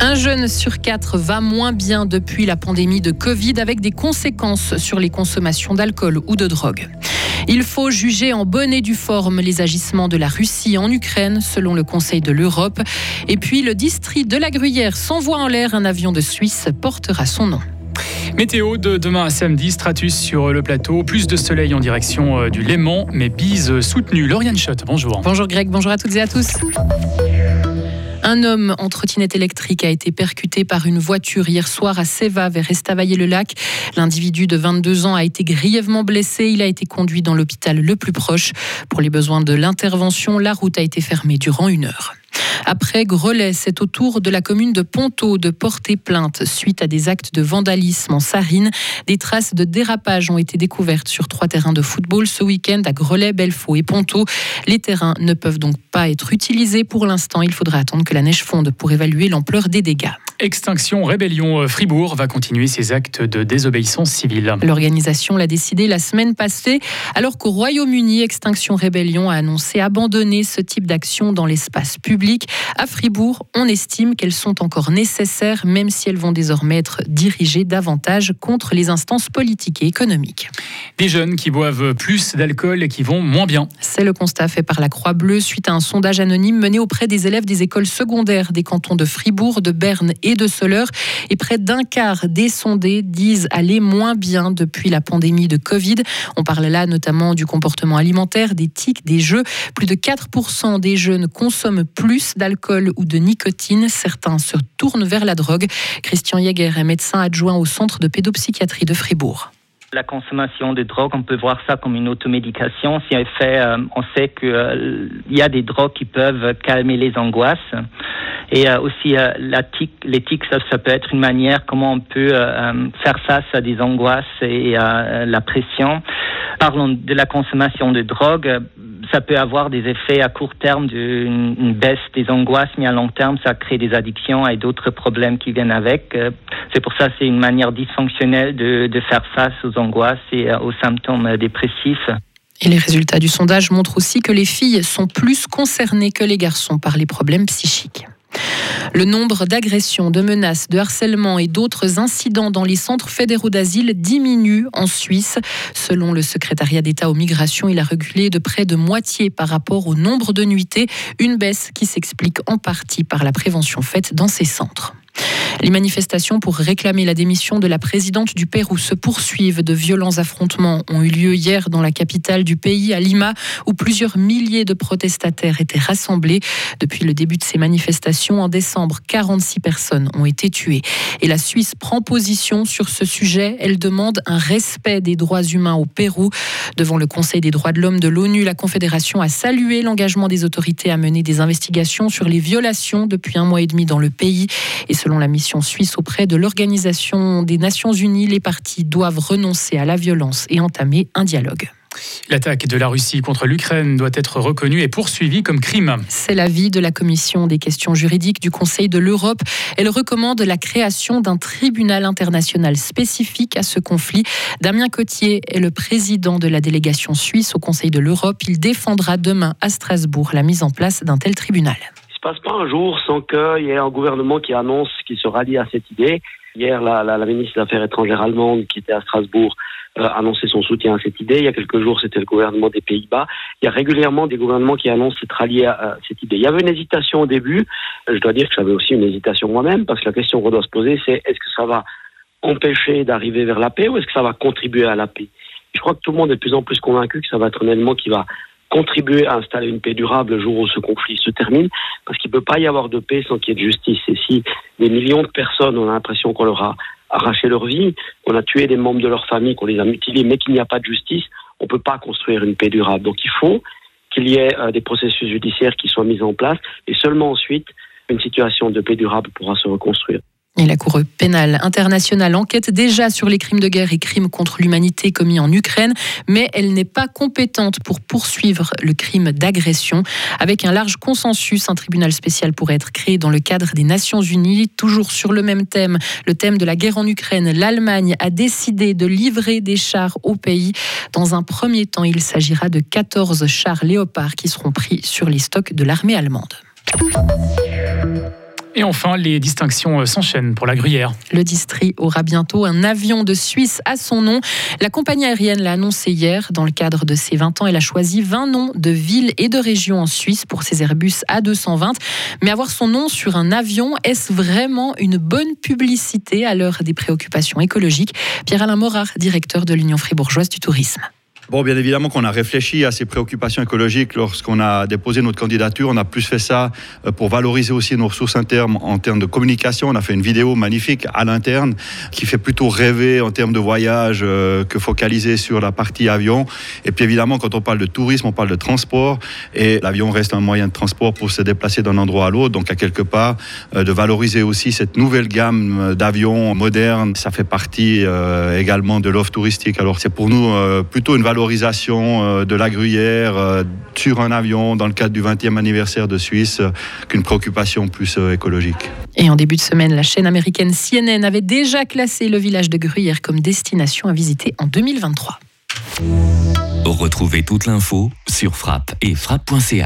Un jeune sur quatre va moins bien depuis la pandémie de Covid avec des conséquences sur les consommations d'alcool ou de drogue. Il faut juger en bonne et due forme les agissements de la Russie en Ukraine, selon le Conseil de l'Europe. Et puis, le district de la Gruyère s'envoie en l'air un avion de Suisse portera son nom. Météo de demain à samedi, stratus sur le plateau, plus de soleil en direction euh, du Léman, mais bise soutenue. Lauriane Schott, bonjour. Bonjour Greg, bonjour à toutes et à tous. Un homme en trottinette électrique a été percuté par une voiture hier soir à Seva, vers Estavayer-le-Lac. L'individu de 22 ans a été grièvement blessé. Il a été conduit dans l'hôpital le plus proche. Pour les besoins de l'intervention, la route a été fermée durant une heure. Après Grelais, c'est au tour de la commune de Ponto de porter plainte suite à des actes de vandalisme en Sarine. Des traces de dérapage ont été découvertes sur trois terrains de football ce week-end à Grelais, Belfaux et Ponto. Les terrains ne peuvent donc pas être utilisés pour l'instant. Il faudra attendre que la neige fonde pour évaluer l'ampleur des dégâts. Extinction Rébellion euh, Fribourg va continuer ses actes de désobéissance civile. L'organisation l'a décidé la semaine passée, alors qu'au Royaume-Uni, Extinction Rébellion a annoncé abandonner ce type d'action dans l'espace public. À Fribourg, on estime qu'elles sont encore nécessaires, même si elles vont désormais être dirigées davantage contre les instances politiques et économiques. Des jeunes qui boivent plus d'alcool et qui vont moins bien. C'est le constat fait par la Croix-Bleue suite à un sondage anonyme mené auprès des élèves des écoles secondaires des cantons de Fribourg, de Berne et de Soleure. Et près d'un quart des sondés disent aller moins bien depuis la pandémie de Covid. On parle là notamment du comportement alimentaire, des tics, des jeux. Plus de 4% des jeunes consomment plus d'alcool ou de nicotine. Certains se tournent vers la drogue. Christian Jäger est médecin adjoint au centre de pédopsychiatrie de Fribourg la consommation de drogue, on peut voir ça comme une automédication. Si en effet, euh, on sait qu'il euh, y a des drogues qui peuvent calmer les angoisses. Et euh, aussi, la l'éthique, ça, ça, peut être une manière comment on peut faire face à des angoisses et à la pression. Parlons de la consommation de drogue ça peut avoir des effets à court terme d'une baisse des angoisses, mais à long terme, ça crée des addictions et d'autres problèmes qui viennent avec. Euh, c'est pour ça que c'est une manière dysfonctionnelle de, de, faire face aux angoisses et euh, aux symptômes dépressifs. Et les résultats du sondage montrent aussi que les filles sont plus concernées que les garçons par les problèmes psychiques. Le nombre d'agressions, de menaces, de harcèlement et d'autres incidents dans les centres fédéraux d'asile diminue en Suisse. Selon le secrétariat d'État aux migrations, il a reculé de près de moitié par rapport au nombre de nuitées, une baisse qui s'explique en partie par la prévention faite dans ces centres. Les manifestations pour réclamer la démission de la présidente du Pérou se poursuivent. De violents affrontements ont eu lieu hier dans la capitale du pays, à Lima, où plusieurs milliers de protestataires étaient rassemblés. Depuis le début de ces manifestations, en décembre, 46 personnes ont été tuées. Et la Suisse prend position sur ce sujet. Elle demande un respect des droits humains au Pérou. Devant le Conseil des droits de l'homme de l'ONU, la Confédération a salué l'engagement des autorités à mener des investigations sur les violations depuis un mois et demi dans le pays. Selon la mission suisse auprès de l'Organisation des Nations Unies, les partis doivent renoncer à la violence et entamer un dialogue. L'attaque de la Russie contre l'Ukraine doit être reconnue et poursuivie comme crime. C'est l'avis de la Commission des questions juridiques du Conseil de l'Europe. Elle recommande la création d'un tribunal international spécifique à ce conflit. Damien Cotier est le président de la délégation suisse au Conseil de l'Europe. Il défendra demain à Strasbourg la mise en place d'un tel tribunal passe pas un jour sans qu'il y ait un gouvernement qui annonce qu'il se rallie à cette idée. Hier, la, ministre des Affaires étrangères allemande qui était à Strasbourg euh, a annoncé son soutien à cette idée. Il y a quelques jours, c'était le gouvernement des Pays-Bas. Il y a régulièrement des gouvernements qui annoncent s'être ralliés à, cette idée. Il y avait une hésitation au début. Je dois dire que j'avais aussi une hésitation moi-même parce que la question qu'on doit se poser, c'est est-ce que ça va empêcher d'arriver vers la paix ou est-ce que ça va contribuer à la paix? Je crois que tout le monde est de plus en plus convaincu que ça va être un élément qui va contribuer à installer une paix durable le jour où ce conflit se termine, parce qu'il ne peut pas y avoir de paix sans qu'il y ait de justice. Et si des millions de personnes ont l'impression qu'on leur a arraché leur vie, qu'on a tué des membres de leur famille, qu'on les a mutilés, mais qu'il n'y a pas de justice, on ne peut pas construire une paix durable. Donc il faut qu'il y ait euh, des processus judiciaires qui soient mis en place, et seulement ensuite, une situation de paix durable pourra se reconstruire. La Cour pénale internationale enquête déjà sur les crimes de guerre et crimes contre l'humanité commis en Ukraine, mais elle n'est pas compétente pour poursuivre le crime d'agression. Avec un large consensus, un tribunal spécial pourrait être créé dans le cadre des Nations Unies. Toujours sur le même thème, le thème de la guerre en Ukraine, l'Allemagne a décidé de livrer des chars au pays. Dans un premier temps, il s'agira de 14 chars léopards qui seront pris sur les stocks de l'armée allemande. Et enfin, les distinctions euh, s'enchaînent pour la Gruyère. Le district aura bientôt un avion de Suisse à son nom. La compagnie aérienne l'a annoncé hier. Dans le cadre de ses 20 ans, elle a choisi 20 noms de villes et de régions en Suisse pour ses Airbus A220. Mais avoir son nom sur un avion, est-ce vraiment une bonne publicité à l'heure des préoccupations écologiques? Pierre-Alain Morard, directeur de l'Union fribourgeoise du tourisme. Bon, bien évidemment qu'on a réfléchi à ces préoccupations écologiques lorsqu'on a déposé notre candidature. On a plus fait ça euh, pour valoriser aussi nos ressources internes en termes de communication. On a fait une vidéo magnifique à l'interne qui fait plutôt rêver en termes de voyage euh, que focaliser sur la partie avion. Et puis évidemment, quand on parle de tourisme, on parle de transport. Et l'avion reste un moyen de transport pour se déplacer d'un endroit à l'autre. Donc à quelque part, euh, de valoriser aussi cette nouvelle gamme d'avions modernes, ça fait partie également de l'offre touristique. Alors c'est pour nous plutôt une valeur valorisation euh, de la gruyère euh, sur un avion dans le cadre du 20e anniversaire de Suisse euh, qu'une préoccupation plus écologique. Et en début de semaine, la chaîne américaine CNN avait déjà classé le village de Gruyère comme destination à visiter en 2023. Retrouvez toute l'info sur frappe et frappe.ch.